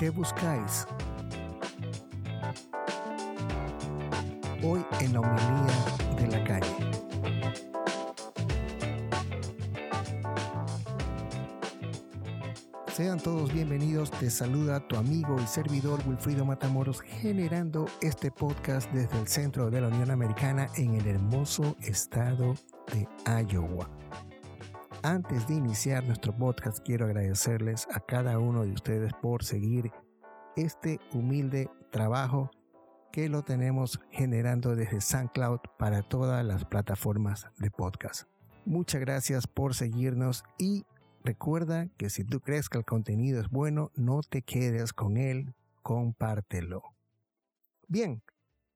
¿Qué buscáis? Hoy en la homilía de la calle. Sean todos bienvenidos, te saluda tu amigo y servidor Wilfrido Matamoros generando este podcast desde el centro de la Unión Americana en el hermoso estado de Iowa. Antes de iniciar nuestro podcast, quiero agradecerles a cada uno de ustedes por seguir este humilde trabajo que lo tenemos generando desde SoundCloud para todas las plataformas de podcast. Muchas gracias por seguirnos y recuerda que si tú crees que el contenido es bueno, no te quedes con él, compártelo. Bien,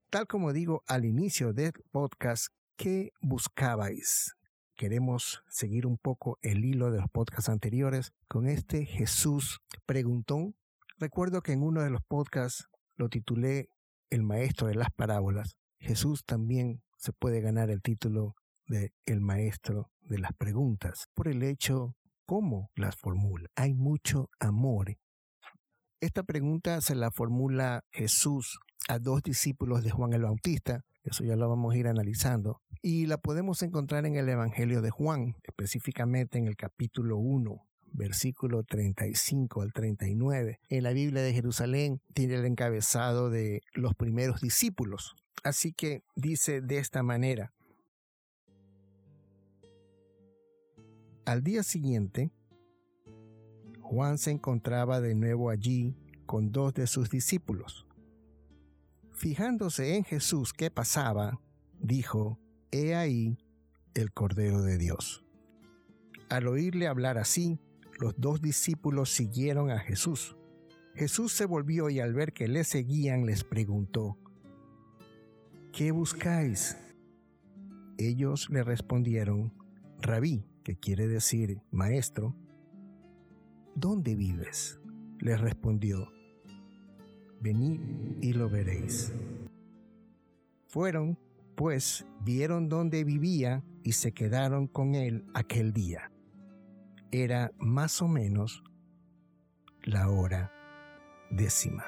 tal como digo al inicio del podcast, ¿qué buscabais? Queremos seguir un poco el hilo de los podcasts anteriores con este Jesús preguntón. Recuerdo que en uno de los podcasts lo titulé El Maestro de las Parábolas. Jesús también se puede ganar el título de El Maestro de las Preguntas por el hecho cómo las formula. Hay mucho amor. Esta pregunta se la formula Jesús a dos discípulos de Juan el Bautista, eso ya lo vamos a ir analizando. Y la podemos encontrar en el Evangelio de Juan, específicamente en el capítulo 1, versículo 35 al 39. En la Biblia de Jerusalén tiene el encabezado de los primeros discípulos. Así que dice de esta manera. Al día siguiente, Juan se encontraba de nuevo allí con dos de sus discípulos. Fijándose en Jesús que pasaba, dijo, He ahí el Cordero de Dios. Al oírle hablar así, los dos discípulos siguieron a Jesús. Jesús se volvió y al ver que le seguían les preguntó, ¿Qué buscáis? Ellos le respondieron, Rabí, que quiere decir maestro, ¿dónde vives? Les respondió, venid y lo veréis. Fueron, pues, vieron dónde vivía y se quedaron con él aquel día. Era más o menos la hora décima.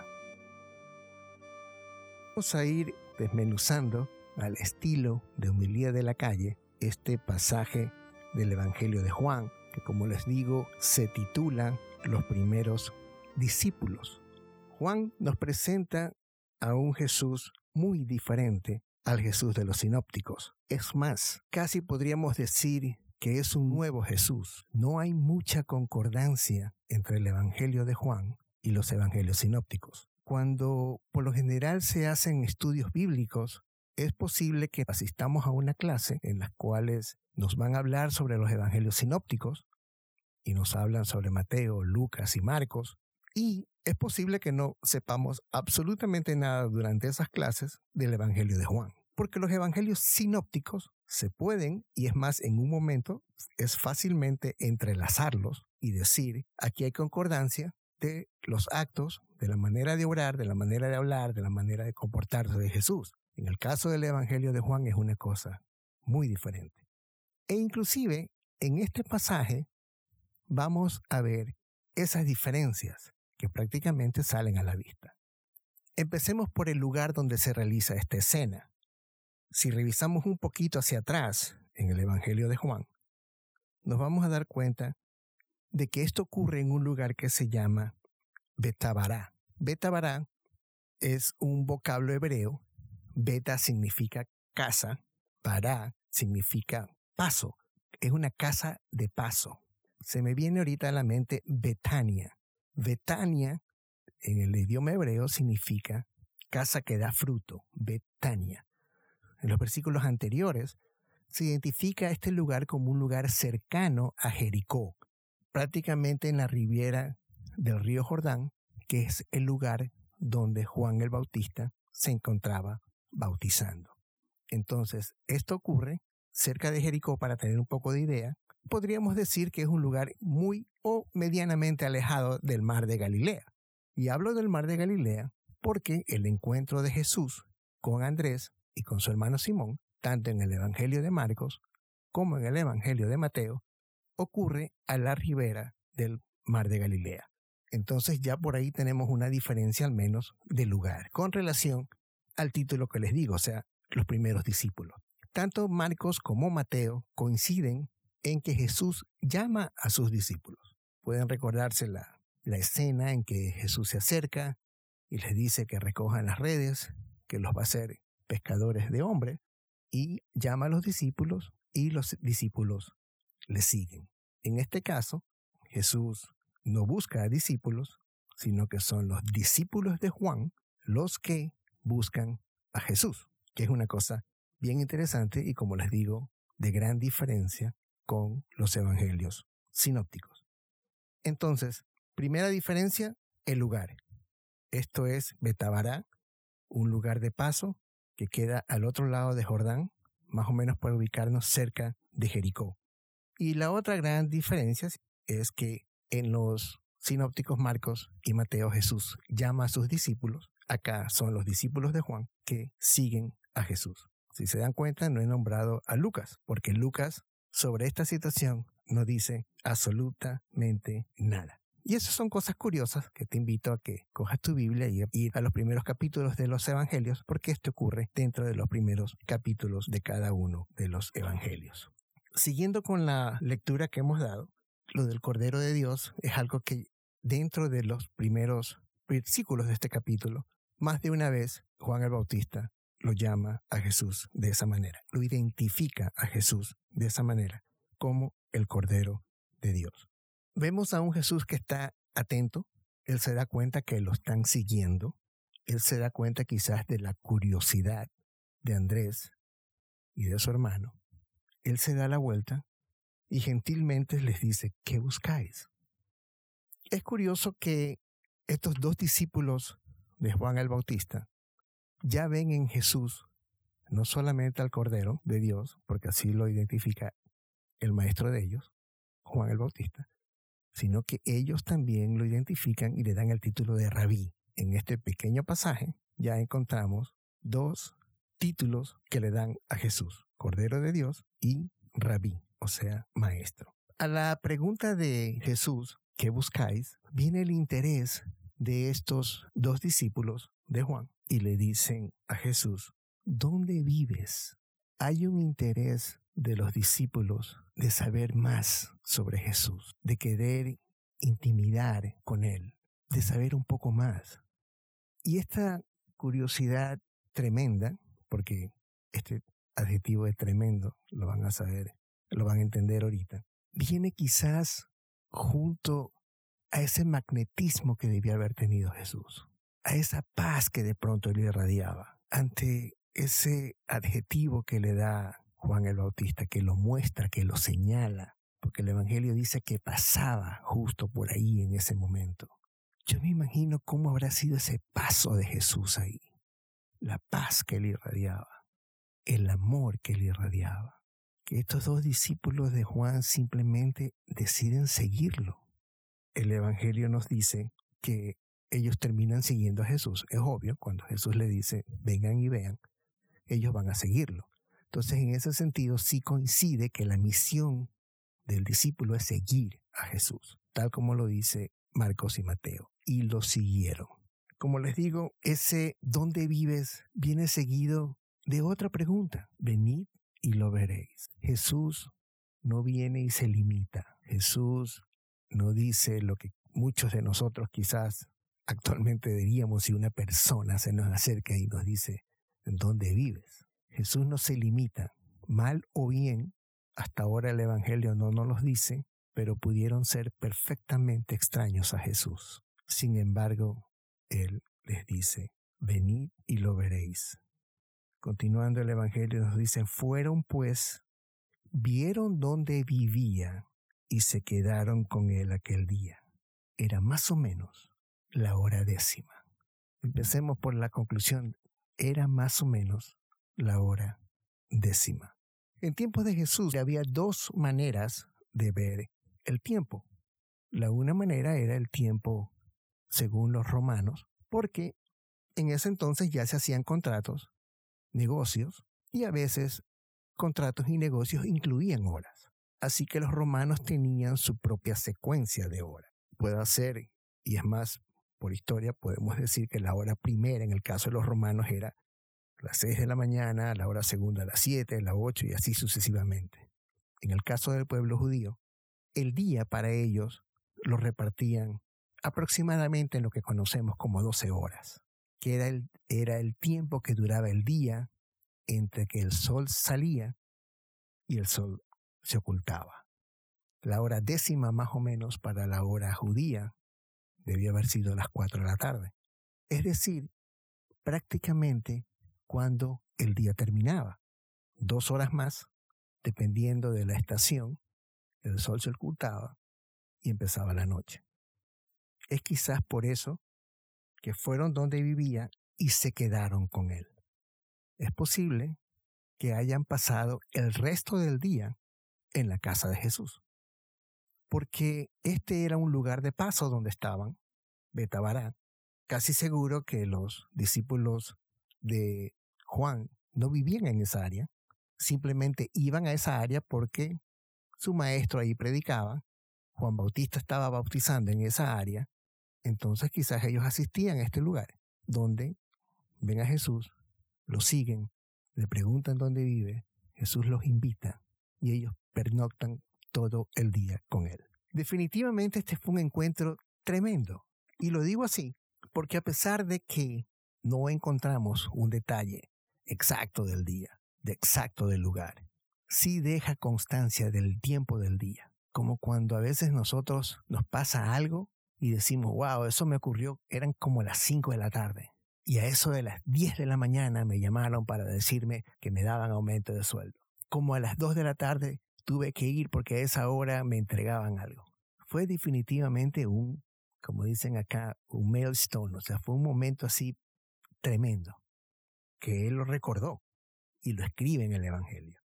Vamos a ir desmenuzando al estilo de humildad de la calle este pasaje del Evangelio de Juan, que como les digo se titula Los primeros discípulos. Juan nos presenta a un Jesús muy diferente al Jesús de los sinópticos. Es más, casi podríamos decir que es un nuevo Jesús. No hay mucha concordancia entre el Evangelio de Juan y los Evangelios sinópticos. Cuando por lo general se hacen estudios bíblicos, es posible que asistamos a una clase en las cuales nos van a hablar sobre los Evangelios sinópticos y nos hablan sobre Mateo, Lucas y Marcos, y es posible que no sepamos absolutamente nada durante esas clases del Evangelio de Juan, porque los Evangelios sinópticos se pueden, y es más, en un momento es fácilmente entrelazarlos y decir, aquí hay concordancia de los actos, de la manera de orar, de la manera de hablar, de la manera de comportarse de Jesús. En el caso del Evangelio de Juan es una cosa muy diferente. E inclusive en este pasaje vamos a ver esas diferencias que prácticamente salen a la vista. Empecemos por el lugar donde se realiza esta escena. Si revisamos un poquito hacia atrás en el Evangelio de Juan, nos vamos a dar cuenta de que esto ocurre en un lugar que se llama Betabará. Betabará es un vocablo hebreo. Beta significa casa, bará significa paso. Es una casa de paso. Se me viene ahorita a la mente Betania. Betania, en el idioma hebreo, significa casa que da fruto, Betania. En los versículos anteriores se identifica este lugar como un lugar cercano a Jericó, prácticamente en la riviera del río Jordán, que es el lugar donde Juan el Bautista se encontraba bautizando. Entonces, esto ocurre cerca de Jericó para tener un poco de idea, podríamos decir que es un lugar muy o medianamente alejado del mar de Galilea. Y hablo del mar de Galilea porque el encuentro de Jesús con Andrés y con su hermano Simón, tanto en el Evangelio de Marcos como en el Evangelio de Mateo, ocurre a la ribera del mar de Galilea. Entonces ya por ahí tenemos una diferencia al menos de lugar con relación al título que les digo, o sea, los primeros discípulos. Tanto Marcos como Mateo coinciden en que Jesús llama a sus discípulos. Pueden recordarse la, escena en que Jesús se acerca y les dice que recojan las redes, que los va a hacer pescadores de hombres, y llama a los discípulos y los discípulos le siguen. En este caso, Jesús no busca a discípulos, sino que son los discípulos de Juan los que buscan a Jesús, que es una cosa bien interesante y como les digo, de gran diferencia con los evangelios sinópticos. Entonces, primera diferencia, el lugar. Esto es Betabará, un lugar de paso que queda al otro lado de Jordán, más o menos para ubicarnos cerca de Jericó. Y la otra gran diferencia es que en los sinópticos Marcos y Mateo Jesús llama a sus discípulos, acá son los discípulos de Juan que siguen a Jesús. Si se dan cuenta, no he nombrado a Lucas, porque Lucas sobre esta situación no dice absolutamente nada. Y esas son cosas curiosas que te invito a que cojas tu Biblia y ir a los primeros capítulos de los Evangelios, porque esto ocurre dentro de los primeros capítulos de cada uno de los Evangelios. Siguiendo con la lectura que hemos dado, lo del Cordero de Dios es algo que dentro de los primeros versículos de este capítulo, más de una vez Juan el Bautista lo llama a Jesús de esa manera, lo identifica a Jesús de esa manera como el Cordero de Dios. Vemos a un Jesús que está atento, él se da cuenta que lo están siguiendo, él se da cuenta quizás de la curiosidad de Andrés y de su hermano. Él se da la vuelta y gentilmente les dice, ¿qué buscáis? Es curioso que estos dos discípulos de Juan el Bautista ya ven en Jesús no solamente al Cordero de Dios, porque así lo identifica el maestro de ellos, Juan el Bautista, sino que ellos también lo identifican y le dan el título de rabí. En este pequeño pasaje ya encontramos dos títulos que le dan a Jesús, Cordero de Dios y rabí, o sea, maestro. A la pregunta de Jesús, ¿qué buscáis? Viene el interés de estos dos discípulos de Juan y le dicen a Jesús, ¿dónde vives? Hay un interés de los discípulos de saber más sobre Jesús, de querer intimidar con Él, de saber un poco más. Y esta curiosidad tremenda, porque este adjetivo es tremendo, lo van a saber, lo van a entender ahorita, viene quizás junto a ese magnetismo que debía haber tenido Jesús, a esa paz que de pronto él irradiaba, ante ese adjetivo que le da Juan el Bautista, que lo muestra, que lo señala, porque el Evangelio dice que pasaba justo por ahí en ese momento. Yo me imagino cómo habrá sido ese paso de Jesús ahí, la paz que él irradiaba, el amor que él irradiaba, que estos dos discípulos de Juan simplemente deciden seguirlo. El Evangelio nos dice que ellos terminan siguiendo a Jesús. Es obvio, cuando Jesús le dice, vengan y vean, ellos van a seguirlo. Entonces, en ese sentido, sí coincide que la misión del discípulo es seguir a Jesús, tal como lo dice Marcos y Mateo, y lo siguieron. Como les digo, ese ¿dónde vives? viene seguido de otra pregunta. Venid y lo veréis. Jesús no viene y se limita. Jesús no dice lo que muchos de nosotros quizás actualmente diríamos si una persona se nos acerca y nos dice, ¿dónde vives? Jesús no se limita, mal o bien, hasta ahora el Evangelio no nos los dice, pero pudieron ser perfectamente extraños a Jesús. Sin embargo, Él les dice, venid y lo veréis. Continuando el Evangelio nos dice, fueron pues, vieron dónde vivía y se quedaron con Él aquel día. Era más o menos la hora décima. Empecemos por la conclusión. Era más o menos la hora décima. En tiempos de Jesús había dos maneras de ver el tiempo. La una manera era el tiempo según los romanos, porque en ese entonces ya se hacían contratos, negocios, y a veces contratos y negocios incluían horas. Así que los romanos tenían su propia secuencia de horas. Puede ser Y es más, por historia podemos decir que la hora primera en el caso de los romanos era las 6 de la mañana, la hora segunda las 7, las 8 y así sucesivamente. En el caso del pueblo judío, el día para ellos lo repartían aproximadamente en lo que conocemos como 12 horas, que era el, era el tiempo que duraba el día entre que el sol salía y el sol se ocultaba. La hora décima más o menos para la hora judía debía haber sido las 4 de la tarde. Es decir, prácticamente cuando el día terminaba. Dos horas más, dependiendo de la estación, el sol se ocultaba y empezaba la noche. Es quizás por eso que fueron donde vivía y se quedaron con él. Es posible que hayan pasado el resto del día en la casa de Jesús, porque este era un lugar de paso donde estaban, Betabará. Casi seguro que los discípulos de Juan no vivían en esa área, simplemente iban a esa área porque su maestro ahí predicaba, Juan Bautista estaba bautizando en esa área, entonces quizás ellos asistían a este lugar, donde ven a Jesús, lo siguen, le preguntan dónde vive, Jesús los invita y ellos pernoctan todo el día con él. Definitivamente este fue un encuentro tremendo. Y lo digo así, porque a pesar de que no encontramos un detalle exacto del día, de exacto del lugar, sí deja constancia del tiempo del día. Como cuando a veces nosotros nos pasa algo y decimos, wow, eso me ocurrió, eran como las 5 de la tarde. Y a eso de las 10 de la mañana me llamaron para decirme que me daban aumento de sueldo. Como a las 2 de la tarde tuve que ir porque a esa hora me entregaban algo. Fue definitivamente un, como dicen acá, un milestone, o sea, fue un momento así tremendo, que él lo recordó y lo escribe en el Evangelio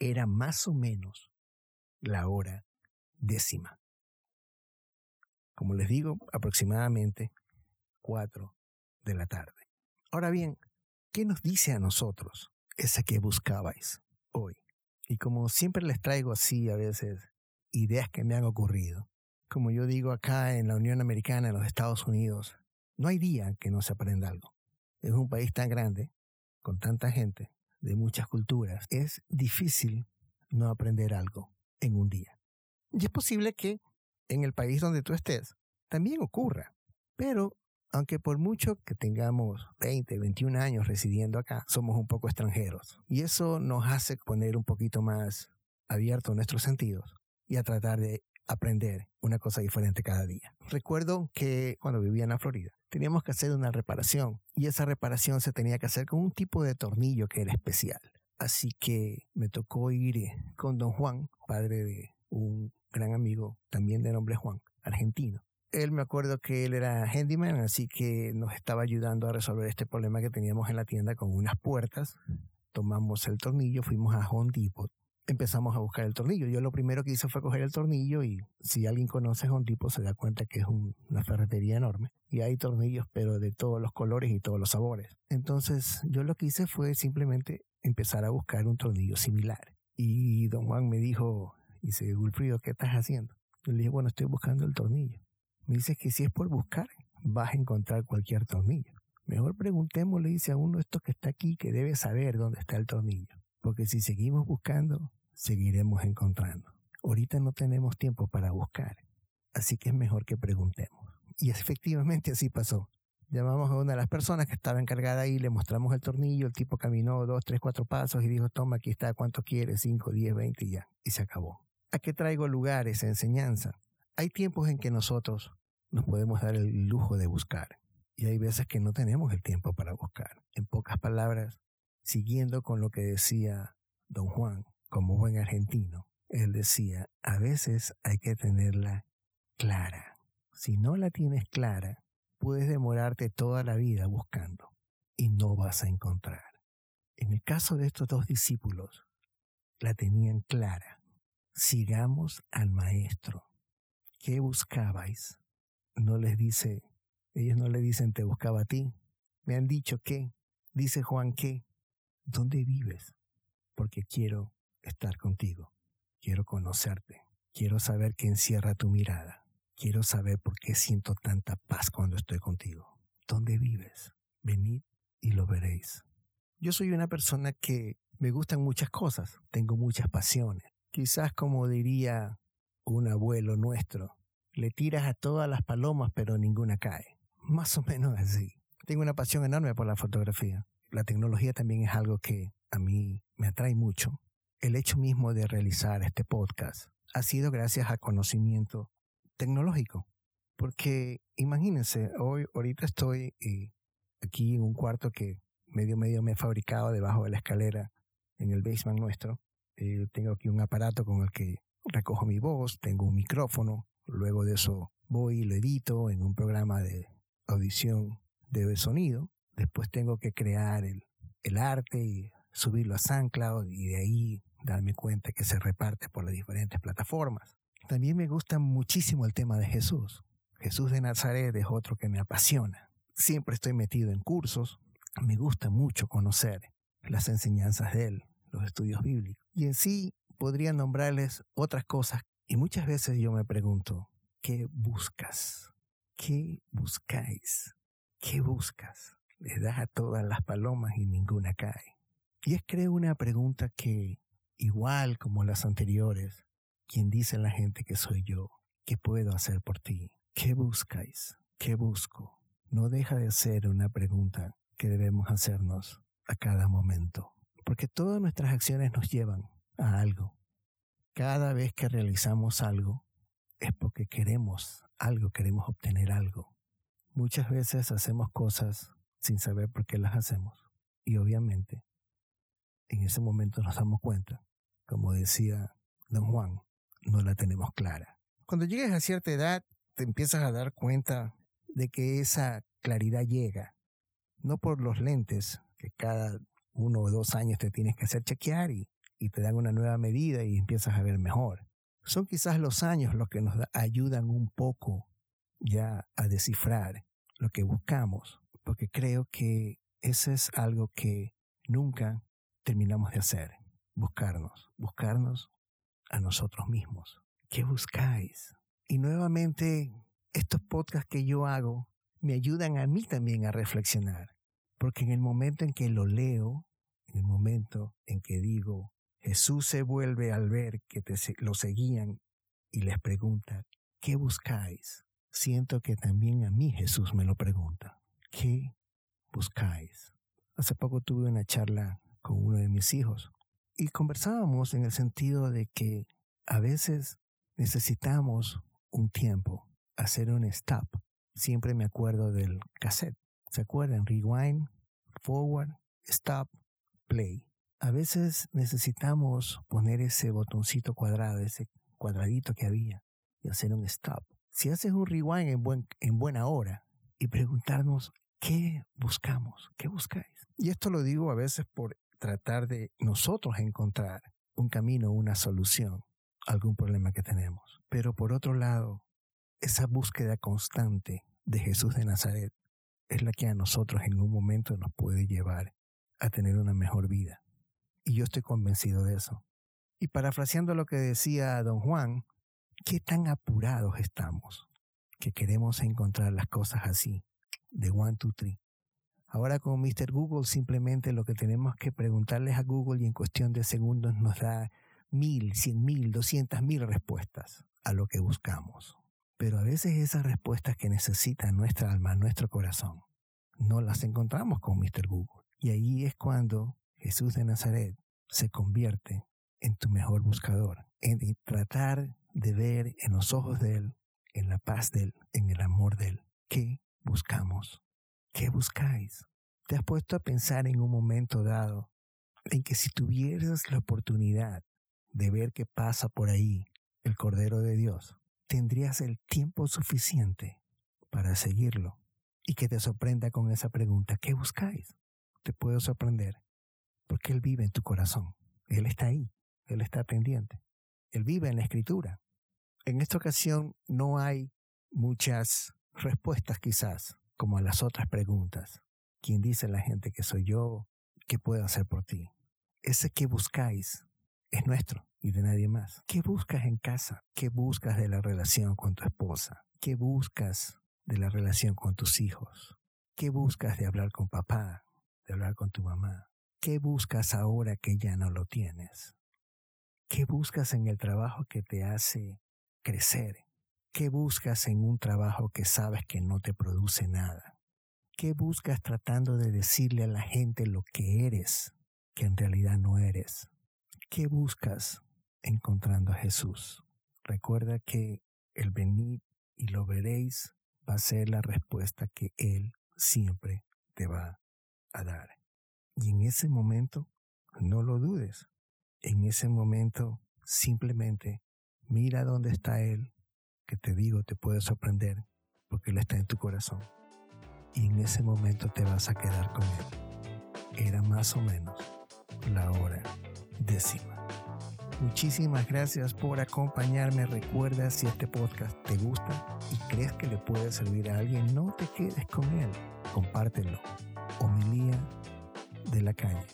era más o menos la hora décima. Como les digo, aproximadamente cuatro de la tarde. Ahora bien, ¿qué nos dice a nosotros esa que buscabais hoy? Y como siempre les traigo así a veces ideas que me han ocurrido, como yo digo acá en la Unión Americana, en los Estados Unidos, no hay día que no se aprenda algo. Es un país tan grande, con tanta gente, de muchas culturas, es difícil no aprender algo en un día. Y es posible que en el país donde tú estés también ocurra, pero aunque por mucho que tengamos 20, 21 años residiendo acá, somos un poco extranjeros. Y eso nos hace poner un poquito más abiertos nuestros sentidos y a tratar de aprender una cosa diferente cada día. Recuerdo que cuando vivía en la Florida teníamos que hacer una reparación y esa reparación se tenía que hacer con un tipo de tornillo que era especial. Así que me tocó ir con don Juan, padre de un gran amigo también de nombre Juan, argentino. Él me acuerdo que él era handyman, así que nos estaba ayudando a resolver este problema que teníamos en la tienda con unas puertas. Tomamos el tornillo, fuimos a Home Depot empezamos a buscar el tornillo. Yo lo primero que hice fue coger el tornillo y si alguien conoce Home Depot se da cuenta que es una ferretería enorme y hay tornillos pero de todos los colores y todos los sabores. Entonces yo lo que hice fue simplemente empezar a buscar un tornillo similar. Y don Juan me dijo, dice, Wilfrido, ¿qué estás haciendo? Yo le dije, bueno, estoy buscando el tornillo. Me dice que si es por buscar, vas a encontrar cualquier tornillo. Mejor preguntemos, le dice a uno esto que está aquí, que debe saber dónde está el tornillo. Porque si seguimos buscando, seguiremos encontrando. Ahorita no tenemos tiempo para buscar, así que es mejor que preguntemos. Y efectivamente así pasó. Llamamos a una de las personas que estaba encargada ahí, le mostramos el tornillo, el tipo caminó dos, tres, cuatro pasos y dijo, toma, aquí está, ¿cuánto quieres? Cinco, diez, veinte y ya. Y se acabó. ¿A qué traigo lugares, enseñanza? Hay tiempos en que nosotros nos podemos dar el lujo de buscar. Y hay veces que no tenemos el tiempo para buscar. En pocas palabras, siguiendo con lo que decía don Juan, como buen argentino, él decía, a veces hay que tenerla clara. Si no la tienes clara, puedes demorarte toda la vida buscando y no vas a encontrar. En el caso de estos dos discípulos, la tenían clara. Sigamos al maestro. ¿Qué buscabais? No les dice, ellos no le dicen te buscaba a ti. Me han dicho que, dice Juan que, ¿dónde vives? Porque quiero estar contigo. Quiero conocerte. Quiero saber qué encierra tu mirada. Quiero saber por qué siento tanta paz cuando estoy contigo. ¿Dónde vives? Venid y lo veréis. Yo soy una persona que me gustan muchas cosas, tengo muchas pasiones. Quizás como diría un abuelo nuestro, le tiras a todas las palomas pero ninguna cae. Más o menos así. Tengo una pasión enorme por la fotografía. La tecnología también es algo que a mí me atrae mucho. El hecho mismo de realizar este podcast ha sido gracias a conocimiento tecnológico. Porque imagínense, hoy, ahorita estoy eh, aquí en un cuarto que medio medio me he fabricado debajo de la escalera en el basement nuestro. Eh, tengo aquí un aparato con el que recojo mi voz, tengo un micrófono, luego de eso voy y lo edito en un programa de audición de sonido, después tengo que crear el, arte y subirlo a SoundCloud y de ahí darme cuenta que se reparte por las diferentes plataformas. También me gusta muchísimo el tema de Jesús. Jesús de Nazaret es otro que me apasiona. Siempre estoy metido en cursos, me gusta mucho conocer las enseñanzas de él, los estudios bíblicos. Y en sí podría nombrarles otras cosas y muchas veces yo me pregunto, ¿qué buscas? ¿Qué buscáis? ¿Qué buscas? Le das a todas las palomas y ninguna cae. Y es creo una pregunta que, igual como las anteriores, quien dice la gente que soy yo, ¿qué puedo hacer por ti? ¿Qué buscáis? ¿Qué busco? No deja de ser una pregunta que debemos hacernos a cada momento, porque todas nuestras acciones nos llevan a algo. Cada vez que realizamos algo es porque queremos algo, queremos obtener algo. Muchas veces hacemos cosas sin saber por qué las hacemos y obviamente en ese momento nos damos cuenta, como decía don Juan, no la tenemos clara. Cuando llegues a cierta edad, te empiezas a dar cuenta de que esa claridad llega, no por los lentes, que cada uno o dos años te tienes que hacer chequear y, y te dan una nueva medida y empiezas a ver mejor. Son quizás los años los que nos ayudan un poco ya a descifrar lo que buscamos, porque creo que eso es algo que nunca terminamos de hacer, buscarnos, buscarnos a nosotros mismos. ¿Qué buscáis? Y nuevamente, estos podcasts que yo hago me ayudan a mí también a reflexionar, porque en el momento en que lo leo, en el momento en que digo, Jesús se vuelve al ver que te, lo seguían y les pregunta, ¿qué buscáis? Siento que también a mí Jesús me lo pregunta, ¿qué buscáis? Hace poco tuve una charla con uno de mis hijos. Y conversábamos en el sentido de que a veces necesitamos un tiempo, hacer un stop. Siempre me acuerdo del cassette. ¿Se acuerdan? Rewind, forward, stop, play. A veces necesitamos poner ese botoncito cuadrado, ese cuadradito que había, y hacer un stop. Si haces un rewind en, buen, en buena hora y preguntarnos qué buscamos, qué buscáis. Y esto lo digo a veces por tratar de nosotros encontrar un camino, una solución a algún problema que tenemos. Pero por otro lado, esa búsqueda constante de Jesús de Nazaret es la que a nosotros en un momento nos puede llevar a tener una mejor vida. Y yo estoy convencido de eso. Y parafraseando lo que decía don Juan, ¿qué tan apurados estamos que queremos encontrar las cosas así, de one, two, three? Ahora con Mr. Google simplemente lo que tenemos que preguntarles a Google y en cuestión de segundos nos da mil, cien mil, doscientas mil respuestas a lo que buscamos. Pero a veces esas respuestas que necesita nuestra alma, nuestro corazón, no las encontramos con Mr. Google. Y ahí es cuando Jesús de Nazaret se convierte en tu mejor buscador, en tratar de ver en los ojos de Él, en la paz de Él, en el amor de Él, qué buscamos ¿Qué buscáis? ¿Te has puesto a pensar en un momento dado en que si tuvieras la oportunidad de ver qué pasa por ahí el Cordero de Dios, tendrías el tiempo suficiente para seguirlo y que te sorprenda con esa pregunta, ¿qué buscáis? Te puedo sorprender porque Él vive en tu corazón, Él está ahí, Él está pendiente, Él vive en la escritura. En esta ocasión no hay muchas respuestas quizás, como a las otras preguntas. ¿Quién dice la gente que soy yo? ¿Qué puedo hacer por ti? Ese que buscáis es nuestro y de nadie más. ¿Qué buscas en casa? ¿Qué buscas de la relación con tu esposa? ¿Qué buscas de la relación con tus hijos? ¿Qué buscas de hablar con papá, de hablar con tu mamá? ¿Qué buscas ahora que ya no lo tienes? ¿Qué buscas en el trabajo que te hace crecer? ¿Qué buscas en un trabajo que sabes que no te produce nada? ¿Qué buscas tratando de decirle a la gente lo que eres, que en realidad no eres? ¿Qué buscas encontrando a Jesús? Recuerda que el venir y lo veréis va a ser la respuesta que Él siempre te va a dar. Y en ese momento, no lo dudes. En ese momento, simplemente mira dónde está Él, que te digo, te puede sorprender, porque Él está en tu corazón y en ese momento te vas a quedar con él. Era más o menos la hora décima. Muchísimas gracias por acompañarme. Recuerda si este podcast te gusta y crees que le puede servir a alguien, no te quedes con él. Compártelo. Homilía de la calle.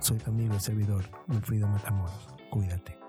Soy tu amigo y servidor, Wilfrido Matamoros. Cuídate.